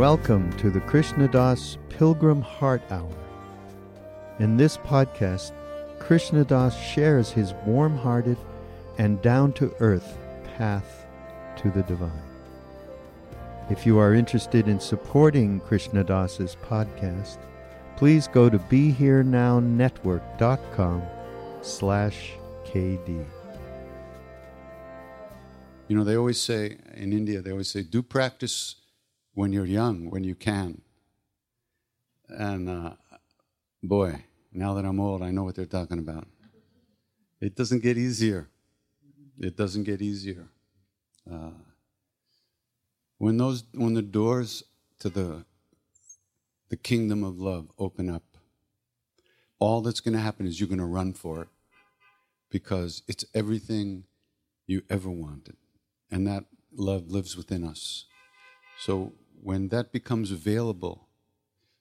Welcome to the Krishna Das Pilgrim Heart Hour. In this podcast, Krishna Das shares his warm hearted and down to earth path to the divine. If you are interested in supporting Krishna Das's podcast, please go to BeHereNowNetwork.com slash KD. You know, they always say in India, they always say, do practice when you're young, when you can. And uh, boy, now that I'm old, I know what they're talking about. It doesn't get easier. It doesn't get easier. Uh, when those, when the doors to the the kingdom of love open up, all that's going to happen is you're going to run for it because it's everything you ever wanted, and that love lives within us. So when that becomes available,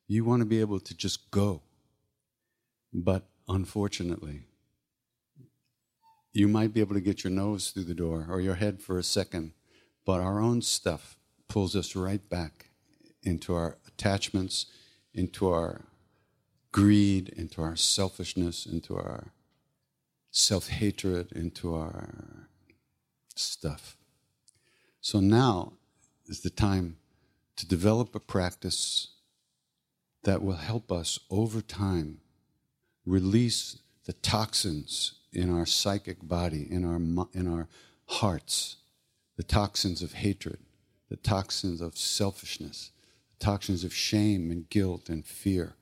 you want to be able to just go. But unfortunately, you might be able to get your nose through the door or your head for a second, but our own stuff pulls us right back into our attachments, into our greed, into our selfishness, into our self hatred, into our stuff. So now is the time to develop a practice that will help us over time release the toxins in our psychic body, in our, in our hearts, the toxins of hatred, the toxins of selfishness, the toxins of shame and guilt and fear.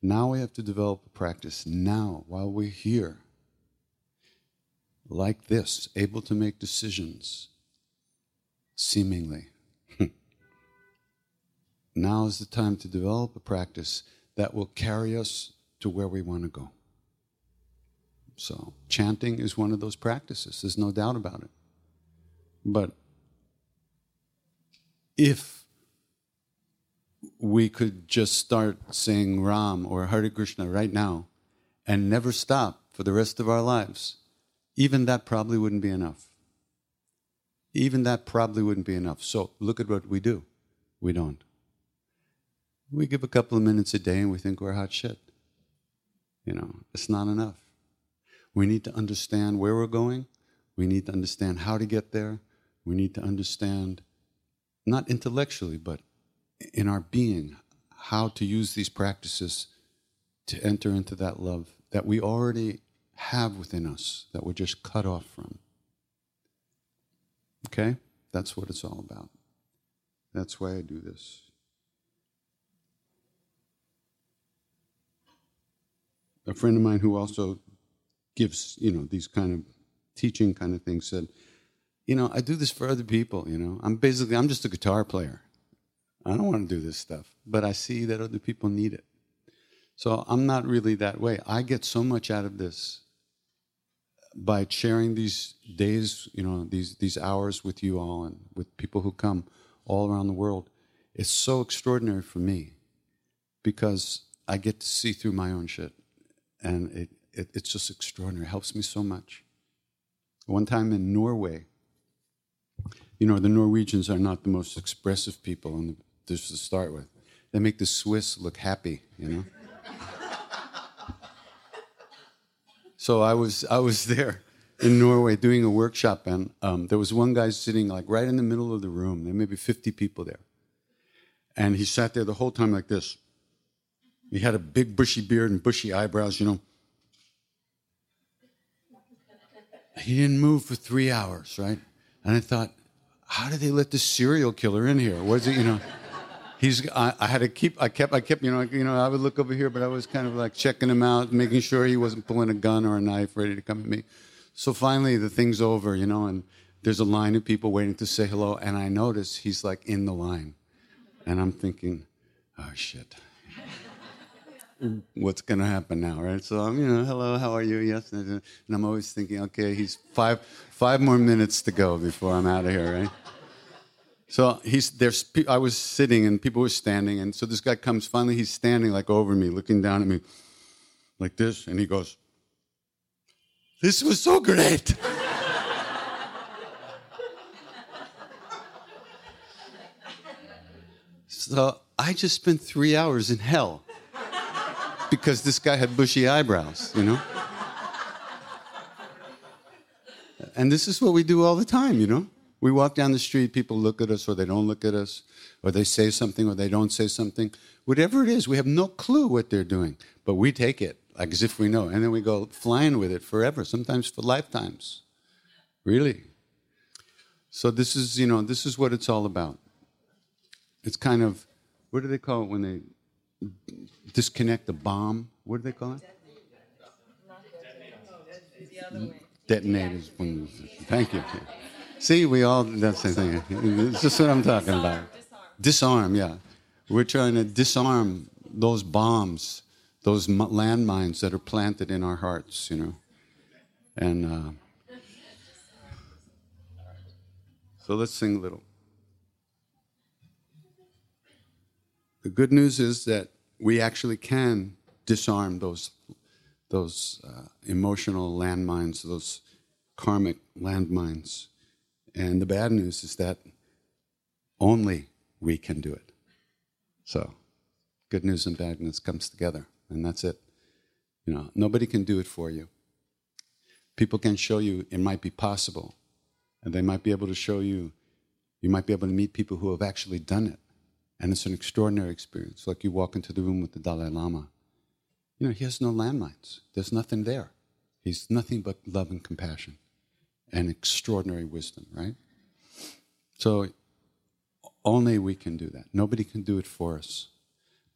Now we have to develop a practice now while we're here, like this, able to make decisions, seemingly now is the time to develop a practice that will carry us to where we want to go. So, chanting is one of those practices, there's no doubt about it. But if we could just start saying Ram or Hare Krishna right now and never stop for the rest of our lives, even that probably wouldn't be enough. Even that probably wouldn't be enough. So look at what we do. We don't. We give a couple of minutes a day and we think we're hot shit. You know, it's not enough. We need to understand where we're going. We need to understand how to get there. We need to understand, not intellectually, but in our being, how to use these practices to enter into that love that we already have within us, that we're just cut off from. Okay? That's what it's all about. That's why I do this. A friend of mine who also gives, you know, these kind of teaching kind of things said, you know, I do this for other people, you know. I'm basically, I'm just a guitar player. I don't want to do this stuff, but I see that other people need it. So I'm not really that way. I get so much out of this by sharing these days, you know, these, these hours with you all and with people who come all around the world. It's so extraordinary for me because I get to see through my own shit and it, it, it's just extraordinary. It helps me so much. One time in Norway, you know, the Norwegians are not the most expressive people, just to start with. They make the Swiss look happy, you know. So I was I was there in Norway doing a workshop, and um, there was one guy sitting like right in the middle of the room. There may be 50 people there, and he sat there the whole time like this. He had a big bushy beard and bushy eyebrows, you know. He didn't move for three hours, right? And I thought, how did they let the serial killer in here? Was it, you know? He's, I, I, had to keep, I kept, I kept, you know, you know, I would look over here, but I was kind of like checking him out, making sure he wasn't pulling a gun or a knife ready to come at me. So finally, the thing's over, you know, and there's a line of people waiting to say hello, and I notice he's like in the line, and I'm thinking, oh shit, what's going to happen now, right? So I'm, you know, hello, how are you? Yes, and I'm always thinking, okay, he's five, five more minutes to go before I'm out of here, right? So he's there's. I was sitting and people were standing, and so this guy comes. Finally, he's standing like over me, looking down at me, like this, and he goes, "This was so great." so I just spent three hours in hell because this guy had bushy eyebrows, you know. And this is what we do all the time, you know. We walk down the street, people look at us or they don't look at us, or they say something or they don't say something. Whatever it is, we have no clue what they're doing, but we take it like as if we know. And then we go flying with it forever, sometimes for lifetimes. Really. So this is, you know, this is what it's all about. It's kind of, what do they call it when they disconnect the bomb? What do they call it? Detonators. Thank you. See, we all, that's the thing. It's just what I'm talking about. Disarm, yeah. We're trying to disarm those bombs, those landmines that are planted in our hearts, you know. And uh, so let's sing a little. The good news is that we actually can disarm those, those uh, emotional landmines, those karmic landmines. And the bad news is that only we can do it. So, good news and bad news comes together, and that's it. You know, nobody can do it for you. People can show you it might be possible, and they might be able to show you, you might be able to meet people who have actually done it. And it's an extraordinary experience. Like you walk into the room with the Dalai Lama. You know, he has no landmines, there's nothing there. He's nothing but love and compassion and extraordinary wisdom, right? So only we can do that. Nobody can do it for us.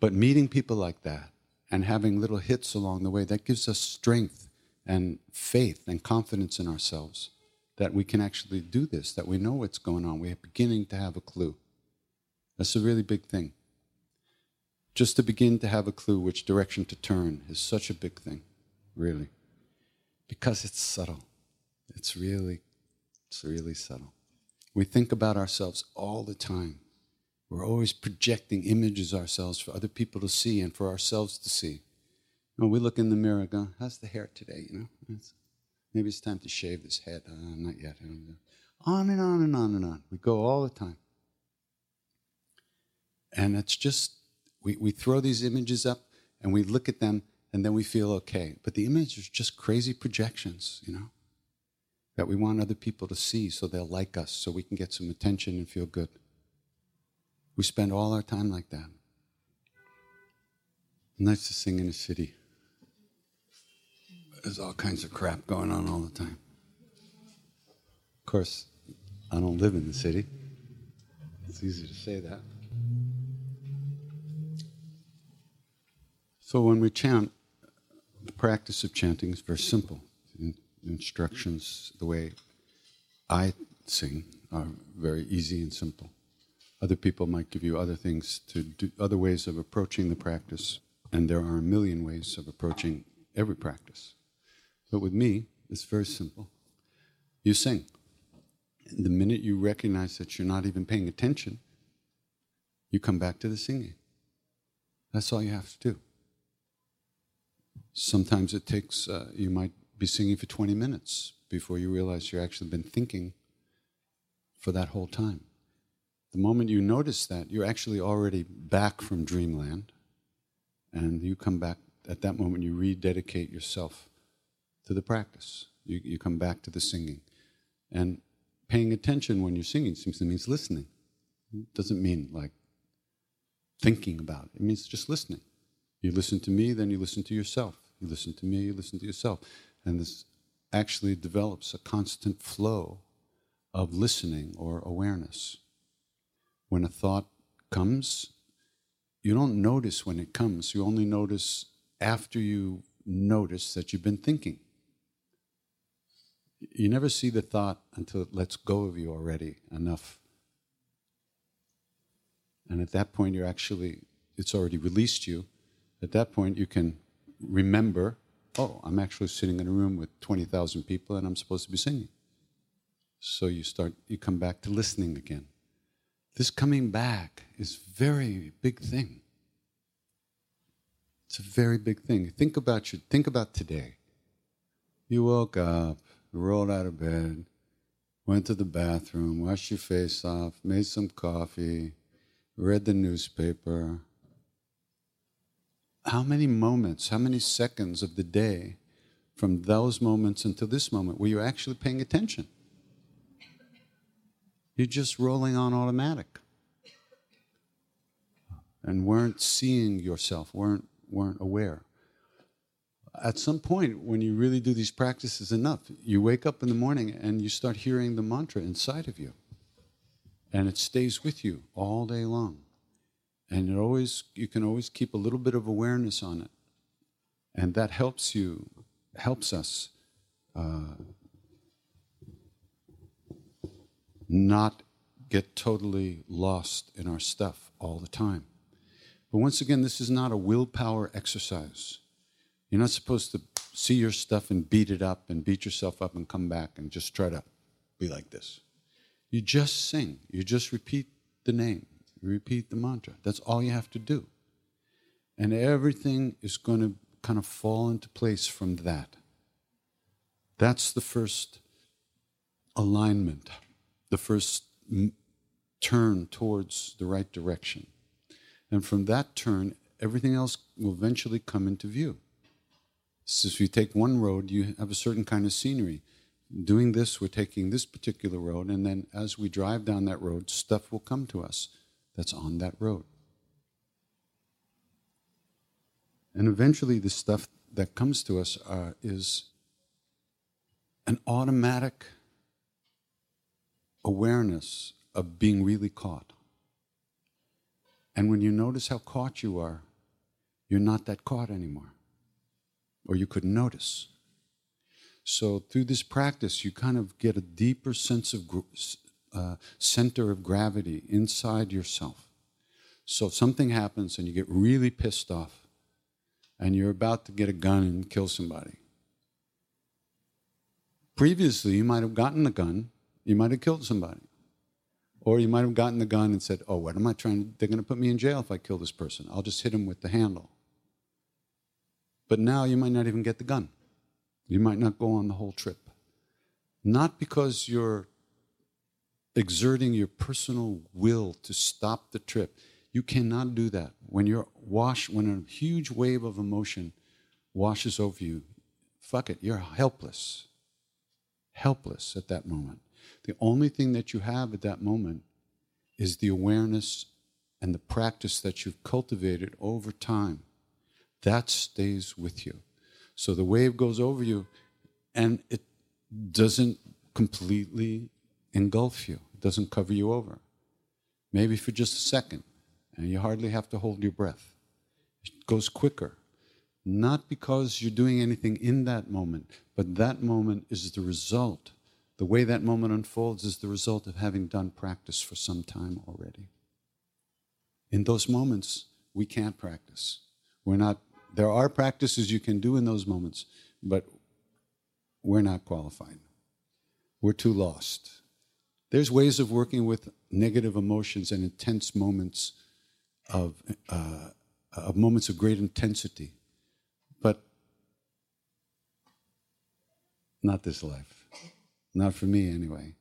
But meeting people like that and having little hits along the way, that gives us strength and faith and confidence in ourselves that we can actually do this, that we know what's going on. We're beginning to have a clue. That's a really big thing. Just to begin to have a clue which direction to turn is such a big thing, really. Because it's subtle. It's really, it's really subtle. We think about ourselves all the time. We're always projecting images ourselves for other people to see and for ourselves to see. Know, we look in the mirror and go, how's the hair today? You know, maybe it's time to shave this head. Uh, not yet. On and on and on and on. We go all the time. And it's just, we, we throw these images up and we look at them and then we feel okay. But the images are just crazy projections, you know that we want other people to see so they'll like us, so we can get some attention and feel good. We spend all our time like that. Nice to sing in a city. There's all kinds of crap going on all the time. Of course, I don't live in the city. It's easy to say that. So when we chant, the practice of chanting is very simple instructions, the way I sing, are very easy and simple. Other people might give you other things to do, other ways of approaching the practice, and there are a million ways of approaching every practice. But with me, it's very simple. You sing. And the minute you recognize that you're not even paying attention, you come back to the singing. That's all you have to do. Sometimes it takes, uh, you might be singing for 20 minutes before you realize you've actually been thinking for that whole time. The moment you notice that, you're actually already back from dreamland, and you come back at that moment, you rededicate yourself to the practice. You, you come back to the singing. And paying attention when you're singing simply means listening. It doesn't mean like thinking about it, it means just listening. You listen to me, then you listen to yourself. You listen to me, you listen to yourself. And this actually develops a constant flow of listening or awareness. When a thought comes, you don't notice when it comes, you only notice after you notice that you've been thinking. You never see the thought until it lets go of you already enough. And at that point, you're actually, it's already released you. At that point, you can remember oh, I'm actually sitting in a room with 20,000 people and I'm supposed to be singing. So you start, you come back to listening again. This coming back is very big thing. It's a very big thing. Think about your, think about today. You woke up, rolled out of bed, went to the bathroom, washed your face off, made some coffee, read the newspaper, how many moments, how many seconds of the day from those moments until this moment were you actually paying attention? You're just rolling on automatic and weren't seeing yourself, weren't, weren't aware. At some point, when you really do these practices enough, you wake up in the morning and you start hearing the mantra inside of you. And it stays with you all day long and it always you can always keep a little bit of awareness on it. And that helps you helps us uh, not get totally lost in our stuff all the time. But once again this is not a willpower exercise. You're not supposed to see your stuff and beat it up and beat yourself up and come back and just try to be like this. You just sing. You just repeat the name repeat the mantra. That's all you have to do. And everything is going to kind of fall into place from that. That's the first alignment, the first m- turn towards the right direction. And from that turn, everything else will eventually come into view. So if you take one road, you have a certain kind of scenery. Doing this, we're taking this particular road, and then as we drive down that road, stuff will come to us that's on that road. And eventually, the stuff that comes to us uh, is an automatic awareness of being really caught. And when you notice how caught you are, you're not that caught anymore, or you couldn't notice. So, through this practice, you kind of get a deeper sense of uh, center of gravity inside yourself. So something happens and you get really pissed off and you're about to get a gun and kill somebody. Previously, you might have gotten the gun, you might have killed somebody. Or you might have gotten the gun and said, Oh, what am I trying to? They're going to put me in jail if I kill this person. I'll just hit him with the handle. But now you might not even get the gun. You might not go on the whole trip. Not because you're exerting your personal will to stop the trip. You cannot do that. When you're washed, when a huge wave of emotion washes over you, fuck it, you're helpless. Helpless at that moment. The only thing that you have at that moment is the awareness and the practice that you've cultivated over time. That stays with you. So the wave goes over you and it doesn't completely engulf you doesn't cover you over. Maybe for just a second, and you hardly have to hold your breath. It goes quicker. Not because you're doing anything in that moment, but that moment is the result. The way that moment unfolds is the result of having done practice for some time already. In those moments, we can't practice. We're not, there are practices you can do in those moments, but we're not qualified. We're too lost. There's ways of working with negative emotions and intense moments of, uh, of moments of great intensity, but not this life. Not for me, anyway.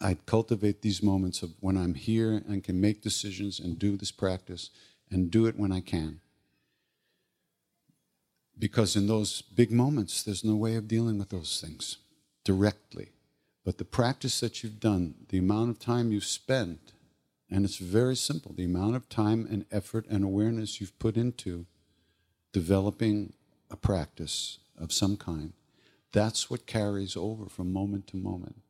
I cultivate these moments of when I'm here and can make decisions and do this practice and do it when I can. Because in those big moments, there's no way of dealing with those things directly. But the practice that you've done, the amount of time you've spent, and it's very simple the amount of time and effort and awareness you've put into developing a practice of some kind, that's what carries over from moment to moment.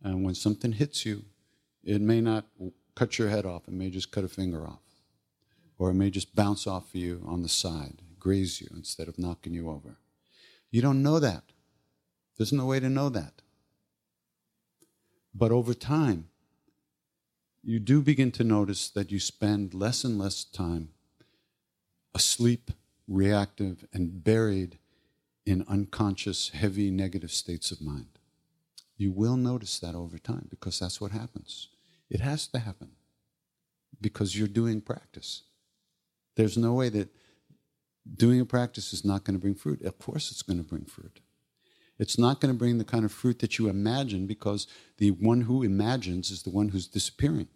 And when something hits you, it may not cut your head off, it may just cut a finger off. Or it may just bounce off of you on the side, graze you instead of knocking you over. You don't know that. There's no way to know that. But over time, you do begin to notice that you spend less and less time asleep, reactive, and buried in unconscious, heavy, negative states of mind. You will notice that over time because that's what happens. It has to happen because you're doing practice. There's no way that doing a practice is not going to bring fruit. Of course, it's going to bring fruit. It's not going to bring the kind of fruit that you imagine because the one who imagines is the one who's disappearing.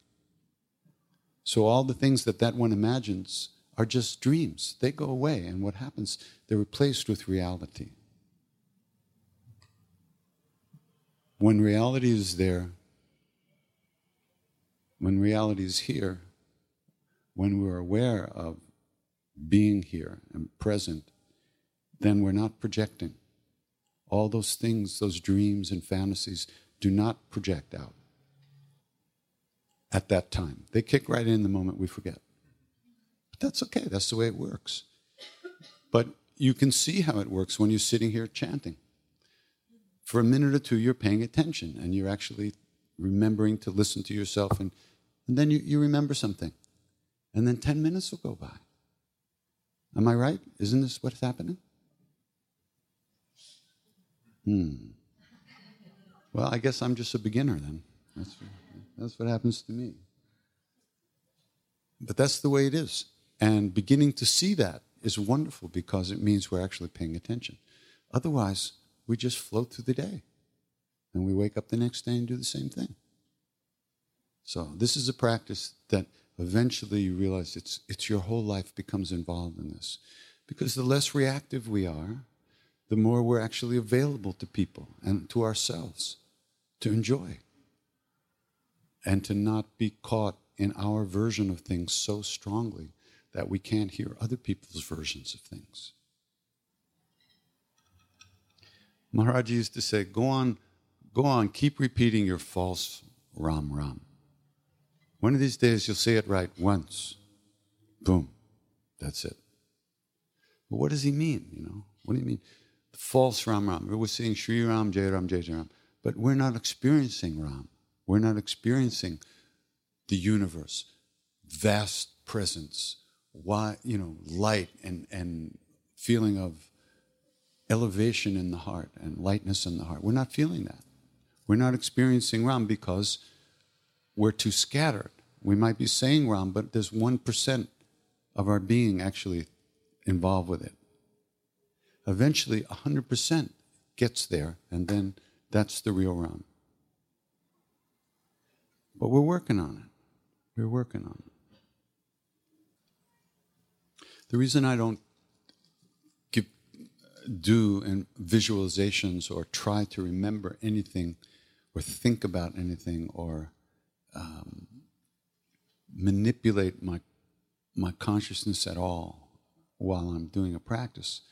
So all the things that that one imagines are just dreams. They go away, and what happens? They're replaced with reality. When reality is there, when reality is here, when we're aware of being here and present, then we're not projecting. All those things, those dreams and fantasies, do not project out at that time. They kick right in the moment we forget. But that's okay, that's the way it works. But you can see how it works when you're sitting here chanting. For a minute or two, you're paying attention and you're actually remembering to listen to yourself, and, and then you, you remember something. And then 10 minutes will go by. Am I right? Isn't this what's happening? Hmm. Well, I guess I'm just a beginner then. That's, that's what happens to me. But that's the way it is. And beginning to see that is wonderful because it means we're actually paying attention. Otherwise, we just float through the day. And we wake up the next day and do the same thing. So, this is a practice that eventually you realize it's, it's your whole life becomes involved in this. Because the less reactive we are, the more we're actually available to people and to ourselves to enjoy and to not be caught in our version of things so strongly that we can't hear other people's versions of things. Maharaj used to say, Go on, go on, keep repeating your false Ram Ram. One of these days you'll say it right once. Boom. That's it. But what does he mean? You know, what do you mean? False Ram Ram. We're saying Sri Ram, Jai Ram, Jai Ram. But we're not experiencing Ram. We're not experiencing the universe, vast presence, why, you know, light and, and feeling of elevation in the heart and lightness in the heart. We're not feeling that. We're not experiencing Ram because we're too scattered. We might be saying Ram, but there's 1% of our being actually involved with it. Eventually, 100% gets there, and then that's the real Ram. But we're working on it. We're working on it. The reason I don't give, do in visualizations or try to remember anything or think about anything or um, manipulate my, my consciousness at all while I'm doing a practice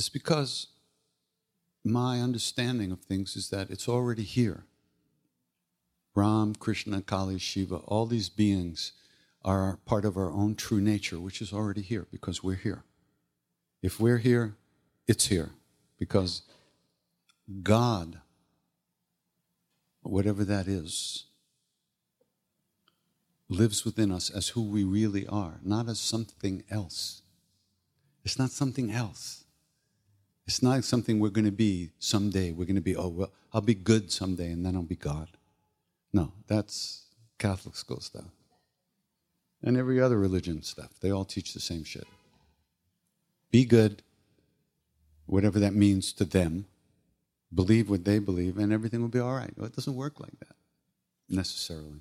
is because my understanding of things is that it's already here. Ram, Krishna, Kali, Shiva, all these beings are part of our own true nature, which is already here because we're here. If we're here, it's here because God, whatever that is, lives within us as who we really are, not as something else. It's not something else. It's not something we're going to be someday. We're going to be, oh, well, I'll be good someday and then I'll be God. No, that's Catholic school stuff. And every other religion stuff. They all teach the same shit. Be good, whatever that means to them. Believe what they believe, and everything will be all right. Well, it doesn't work like that necessarily.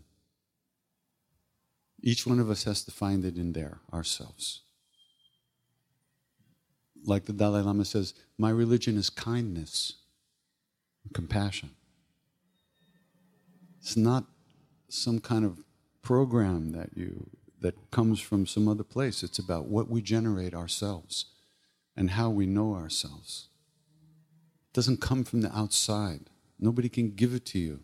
Each one of us has to find it in there ourselves. Like the Dalai Lama says, my religion is kindness, and compassion. It's not some kind of program that you that comes from some other place. It's about what we generate ourselves and how we know ourselves. It doesn't come from the outside. Nobody can give it to you.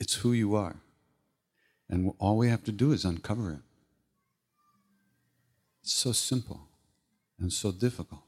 It's who you are. And all we have to do is uncover it. It's so simple and so difficult.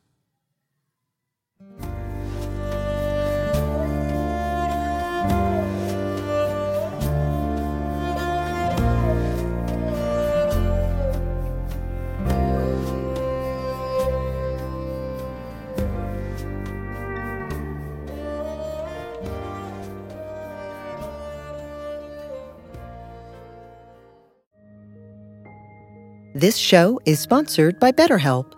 This show is sponsored by BetterHelp.